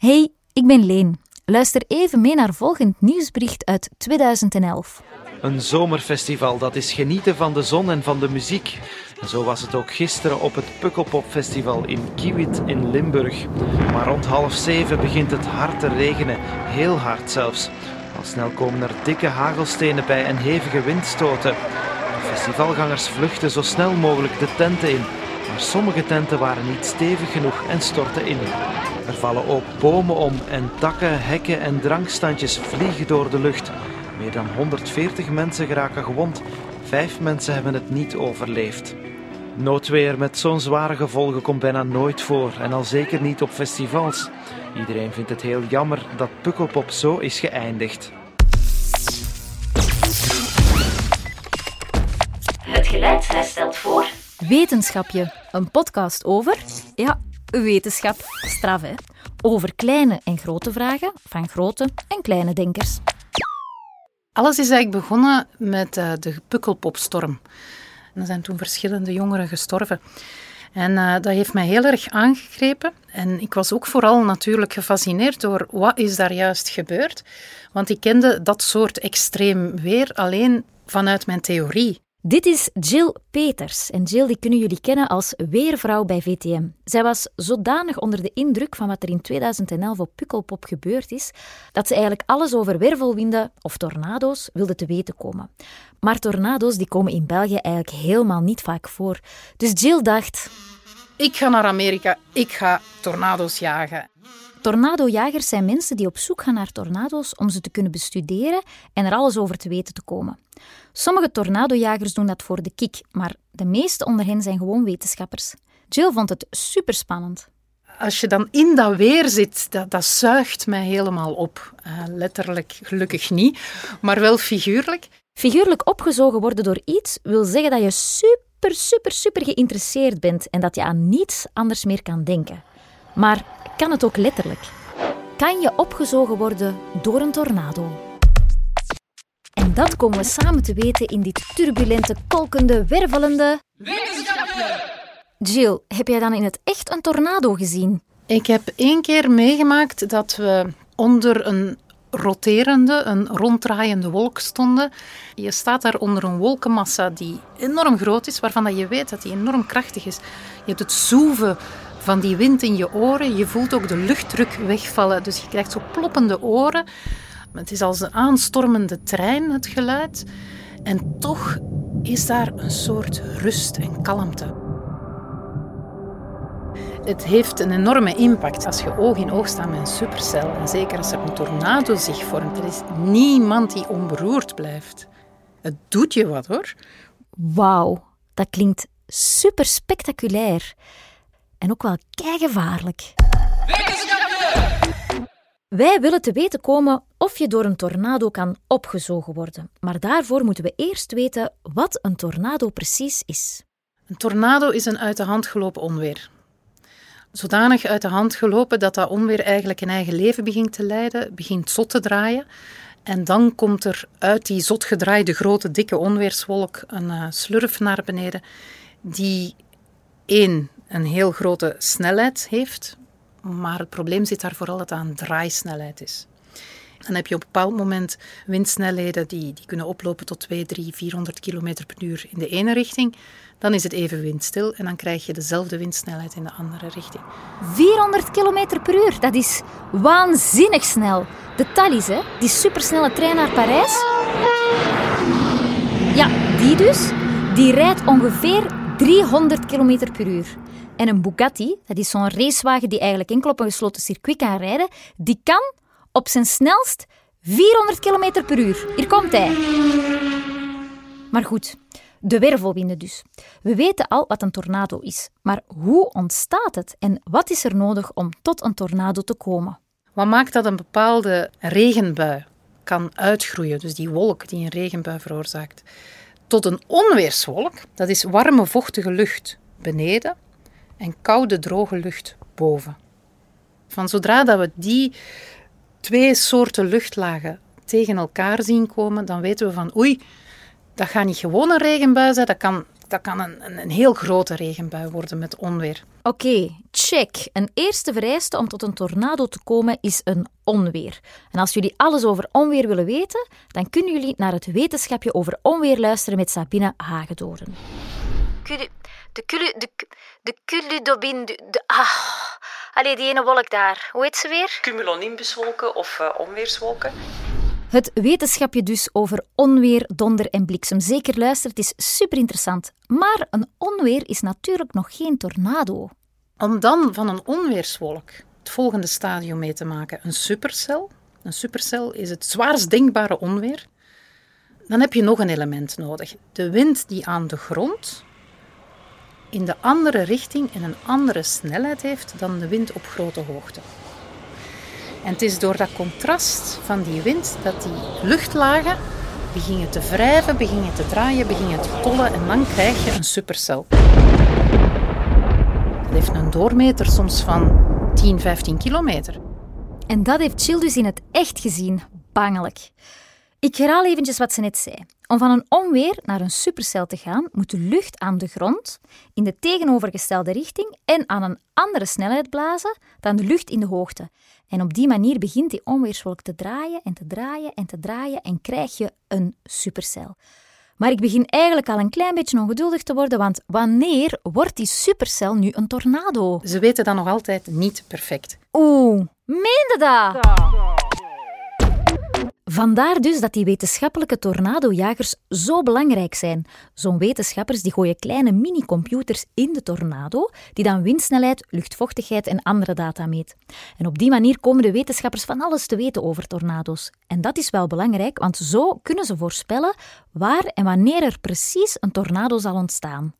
Hey, ik ben Leen. Luister even mee naar volgend nieuwsbericht uit 2011. Een zomerfestival, dat is genieten van de zon en van de muziek. Zo was het ook gisteren op het Pukkelpopfestival in Kiewit in Limburg. Maar rond half zeven begint het hard te regenen, heel hard zelfs. Al snel komen er dikke hagelstenen bij en hevige windstoten. De festivalgangers vluchten zo snel mogelijk de tenten in. Maar sommige tenten waren niet stevig genoeg en stortten in. Er vallen ook bomen om en takken, hekken en drankstandjes vliegen door de lucht. Meer dan 140 mensen geraken gewond. Vijf mensen hebben het niet overleefd. Noodweer met zo'n zware gevolgen komt bijna nooit voor en al zeker niet op festivals. Iedereen vindt het heel jammer dat Pukkelpop zo is geëindigd. Het geluid stelt voor. Wetenschapje, een podcast over, ja, wetenschap, straf hè. Over kleine en grote vragen van grote en kleine denkers. Alles is eigenlijk begonnen met uh, de Pukkelpopstorm. Er zijn toen verschillende jongeren gestorven. En uh, dat heeft mij heel erg aangegrepen. En ik was ook vooral natuurlijk gefascineerd door wat is daar juist gebeurd. Want ik kende dat soort extreem weer alleen vanuit mijn theorie. Dit is Jill Peters. En Jill die kunnen jullie kennen als weervrouw bij VTM. Zij was zodanig onder de indruk van wat er in 2011 op Pukkelpop gebeurd is, dat ze eigenlijk alles over wervelwinden of tornado's wilde te weten komen. Maar tornado's die komen in België eigenlijk helemaal niet vaak voor. Dus Jill dacht... Ik ga naar Amerika, ik ga tornado's jagen. Tornadojagers zijn mensen die op zoek gaan naar tornado's om ze te kunnen bestuderen en er alles over te weten te komen. Sommige tornadojagers doen dat voor de kick, maar de meeste onder hen zijn gewoon wetenschappers. Jill vond het superspannend. Als je dan in dat weer zit, dat, dat zuigt mij helemaal op. Uh, letterlijk gelukkig niet, maar wel figuurlijk. Figuurlijk opgezogen worden door iets wil zeggen dat je super, super, super geïnteresseerd bent en dat je aan niets anders meer kan denken. Maar kan het ook letterlijk? Kan je opgezogen worden door een tornado? En dat komen we samen te weten in dit turbulente, kolkende, wervelende... Wetenschapje! Jill, heb jij dan in het echt een tornado gezien? Ik heb één keer meegemaakt dat we onder een roterende, een ronddraaiende wolk stonden. Je staat daar onder een wolkenmassa die enorm groot is, waarvan dat je weet dat die enorm krachtig is. Je hebt het zoeven van die wind in je oren. Je voelt ook de luchtdruk wegvallen. Dus je krijgt zo ploppende oren. Het is als een aanstormende trein, het geluid. En toch is daar een soort rust en kalmte. Het heeft een enorme impact als je oog in oog staat met een supercel. En zeker als er een tornado zich vormt. Er is niemand die onberoerd blijft. Het doet je wat hoor. Wauw, dat klinkt super spectaculair. En ook wel keigevaarlijk. Wij willen te weten komen of je door een tornado kan opgezogen worden. Maar daarvoor moeten we eerst weten wat een tornado precies is. Een tornado is een uit de hand gelopen onweer. Zodanig uit de hand gelopen dat dat onweer eigenlijk een eigen leven begint te leiden, begint zot te draaien. En dan komt er uit die zot gedraaide grote dikke onweerswolk een uh, slurf naar beneden, die één, een heel grote snelheid heeft, maar het probleem zit daar vooral dat het aan draaisnelheid is. Dan heb je op een bepaald moment windsnelheden die, die kunnen oplopen tot 2, 3, 400 km per uur in de ene richting. Dan is het even windstil en dan krijg je dezelfde windsnelheid in de andere richting. 400 km per uur, dat is waanzinnig snel. De Thalys, hè? die supersnelle trein naar Parijs. Ja, die dus, die rijdt ongeveer 300 km per uur. En een Bugatti, dat is zo'n racewagen die eigenlijk enkel op een gesloten circuit kan rijden, die kan op zijn snelst 400 km per uur. Hier komt hij. Maar goed, de wervelwinden dus. We weten al wat een tornado is. Maar hoe ontstaat het en wat is er nodig om tot een tornado te komen? Wat maakt dat een bepaalde regenbui kan uitgroeien, dus die wolk die een regenbui veroorzaakt, tot een onweerswolk? Dat is warme, vochtige lucht beneden en koude, droge lucht boven. Van zodra dat we die twee soorten luchtlagen tegen elkaar zien komen, dan weten we van oei, Dat gaat niet gewoon een regenbui zijn, dat kan, dat kan een, een, heel grote regenbui worden met onweer. Oké, check. Een eerste vereiste om tot een tornado te komen is een onweer. En als jullie alles over onweer willen weten, dan kunnen jullie naar het wetenschapje over onweer luisteren met Sabine Hagedoren. Culu, de culu, de, de culudobine, de, de, ah, allee, die ene wolk daar. Hoe heet ze weer? cumulonimbuswolken of uh, onweerswolken. Het wetenschapje dus over onweer, donder en bliksem. Zeker luister, het is super interessant. Maar een onweer is natuurlijk nog geen tornado. Om dan van een onweerswolk het volgende stadium mee te maken, een supercel. Een supercel is het zwaarst denkbare onweer. Dan heb je nog een element nodig. De wind die aan de grond in de andere richting en een andere snelheid heeft dan de wind op grote hoogte. En het is door dat contrast van die wind dat die luchtlagen beginnen te wrijven, beginnen te draaien, beginnen te tollen en dan krijg je een supercel. Dat heeft een doormeter soms van 10, 15 kilometer. En dat heeft Chill dus in het echt gezien. Bangelijk. Ik herhaal eventjes wat ze net zei. Om van een onweer naar een supercel te gaan, moet de lucht aan de grond in de tegenovergestelde richting en aan een andere snelheid blazen dan de lucht in de hoogte. En op die manier begint die onweerswolk te draaien en te draaien en te draaien en krijg je een supercel. Maar ik begin eigenlijk al een klein beetje ongeduldig te worden, want wanneer wordt die supercel nu een tornado? Ze weten dat nog altijd niet perfect. Oeh, meende dat? Vandaar dus dat die wetenschappelijke tornadojagers zo belangrijk zijn. Zo'n wetenschappers die gooien kleine mini-computers in de tornado, die dan windsnelheid, luchtvochtigheid en andere data meet. En op die manier komen de wetenschappers van alles te weten over tornado's. En dat is wel belangrijk, want zo kunnen ze voorspellen waar en wanneer er precies een tornado zal ontstaan.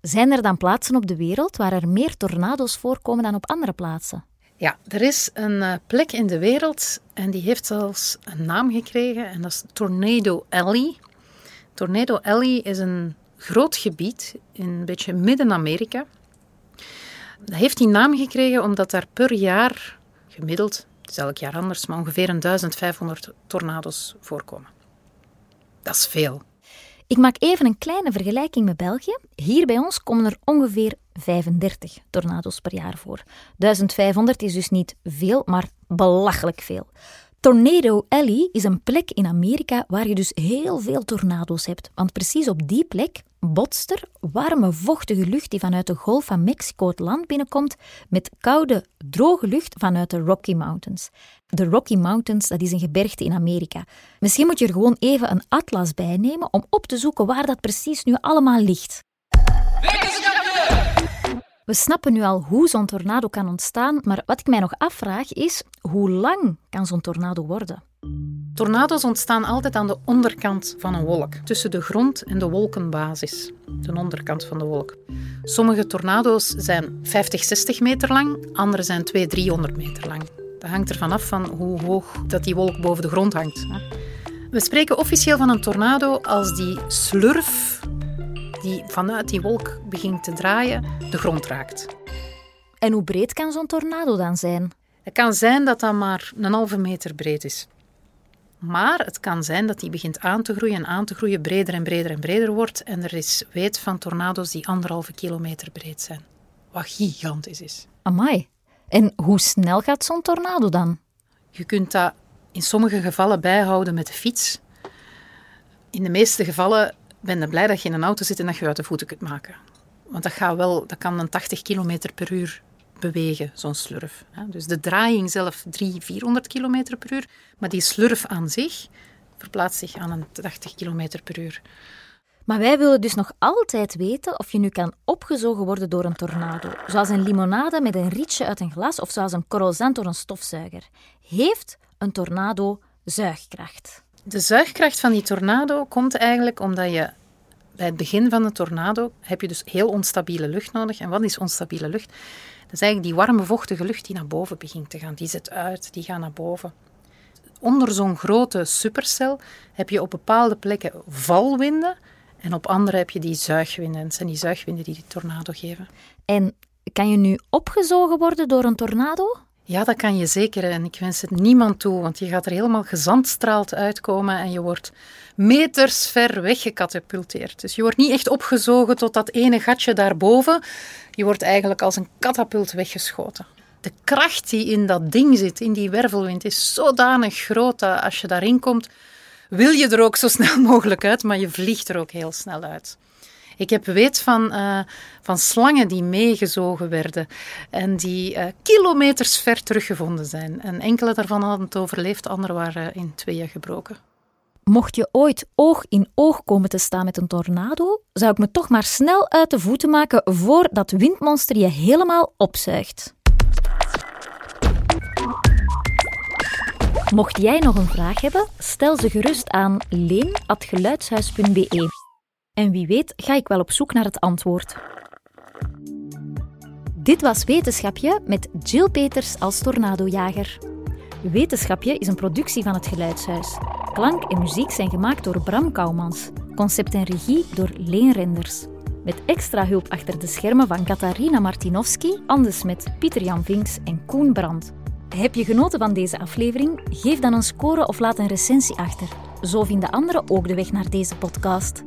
Zijn er dan plaatsen op de wereld waar er meer tornado's voorkomen dan op andere plaatsen? Ja, er is een uh, plek in de wereld en die heeft zelfs een naam gekregen en dat is Tornado Alley. Tornado Alley is een groot gebied in een beetje midden-Amerika. Dat heeft die naam gekregen omdat daar per jaar gemiddeld, het is elk jaar anders, maar ongeveer 1500 tornado's voorkomen. Dat is veel. Ik maak even een kleine vergelijking met België. Hier bij ons komen er ongeveer 35 tornado's per jaar voor. 1500 is dus niet veel, maar belachelijk veel. Tornado Alley is een plek in Amerika waar je dus heel veel tornado's hebt. Want precies op die plek botst er warme, vochtige lucht die vanuit de Golf van Mexico het land binnenkomt met koude, droge lucht vanuit de Rocky Mountains. De Rocky Mountains, dat is een gebergte in Amerika. Misschien moet je er gewoon even een atlas bij nemen om op te zoeken waar dat precies nu allemaal ligt. We snappen nu al hoe zo'n tornado kan ontstaan, maar wat ik mij nog afvraag is, hoe lang kan zo'n tornado worden? Tornado's ontstaan altijd aan de onderkant van een wolk, tussen de grond en de wolkenbasis, de onderkant van de wolk. Sommige tornado's zijn 50, 60 meter lang, andere zijn 200, 300 meter lang. Dat hangt ervan af van hoe hoog dat die wolk boven de grond hangt. We spreken officieel van een tornado als die slurf die vanuit die wolk begint te draaien, de grond raakt. En hoe breed kan zo'n tornado dan zijn? Het kan zijn dat dat maar een halve meter breed is. Maar het kan zijn dat die begint aan te groeien en aan te groeien, breder en breder en breder wordt. En er is weet van tornado's die anderhalve kilometer breed zijn. Wat gigantisch is. Amai. En hoe snel gaat zo'n tornado dan? Je kunt dat in sommige gevallen bijhouden met de fiets. In de meeste gevallen ben je blij dat je in een auto zit en dat je uit de voeten kunt maken. Want dat, gaat wel, dat kan een 80 km per uur bewegen, zo'n slurf. Dus de draaiing zelf 300, 400 km per uur, maar die slurf aan zich verplaatst zich aan een 80 km per uur. Maar wij willen dus nog altijd weten of je nu kan opgezogen worden door een tornado. Zoals een limonade met een rietje uit een glas of zoals een corrosant door een stofzuiger. Heeft een tornado zuigkracht? De zuigkracht van die tornado komt eigenlijk omdat je bij het begin van de tornado heb je dus heel onstabiele lucht nodig. En wat is onstabiele lucht? Dat is eigenlijk die warme, vochtige lucht die naar boven begint te gaan. Die zet uit, die gaat naar boven. Onder zo'n grote supercel heb je op bepaalde plekken valwinden en op andere heb je die zuigwinden. En het zijn die zuigwinden die die tornado geven. En kan je nu opgezogen worden door een tornado? Ja, dat kan je zeker. En ik wens het niemand toe, want je gaat er helemaal gezandstraald uitkomen en je wordt meters ver weggecatapulteerd. Dus je wordt niet echt opgezogen tot dat ene gatje daarboven. Je wordt eigenlijk als een katapult weggeschoten. De kracht die in dat ding zit, in die wervelwind, is zodanig groot dat als je daarin komt, wil je er ook zo snel mogelijk uit, maar je vliegt er ook heel snel uit. Ik heb weet van, uh, van slangen die meegezogen werden en die uh, kilometers ver teruggevonden zijn. En enkele daarvan hadden het overleefd, andere waren in tweeën gebroken. Mocht je ooit oog in oog komen te staan met een tornado, zou ik me toch maar snel uit de voeten maken voor dat windmonster je helemaal opzuigt. Mocht jij nog een vraag hebben, stel ze gerust aan leen.geluidshuis.be. En wie weet ga ik wel op zoek naar het antwoord. Dit was Wetenschapje met Jill Peters als tornadojager. Wetenschapje is een productie van het Geluidshuis. Klank en muziek zijn gemaakt door Bram Kouwmans. Concept en regie door Leen Renders. Met extra hulp achter de schermen van Katarina Martinovski, Andes met Pieter Jan Vinks en Koen Brandt. Heb je genoten van deze aflevering? Geef dan een score of laat een recensie achter. Zo vinden anderen ook de weg naar deze podcast.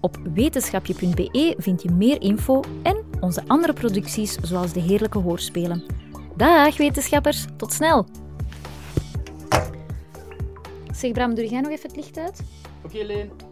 Op wetenschapje.be vind je meer info en onze andere producties zoals de heerlijke hoorspelen. Dag wetenschappers, tot snel! Zeg Bram, doe jij nog even het licht uit? Oké, Leen.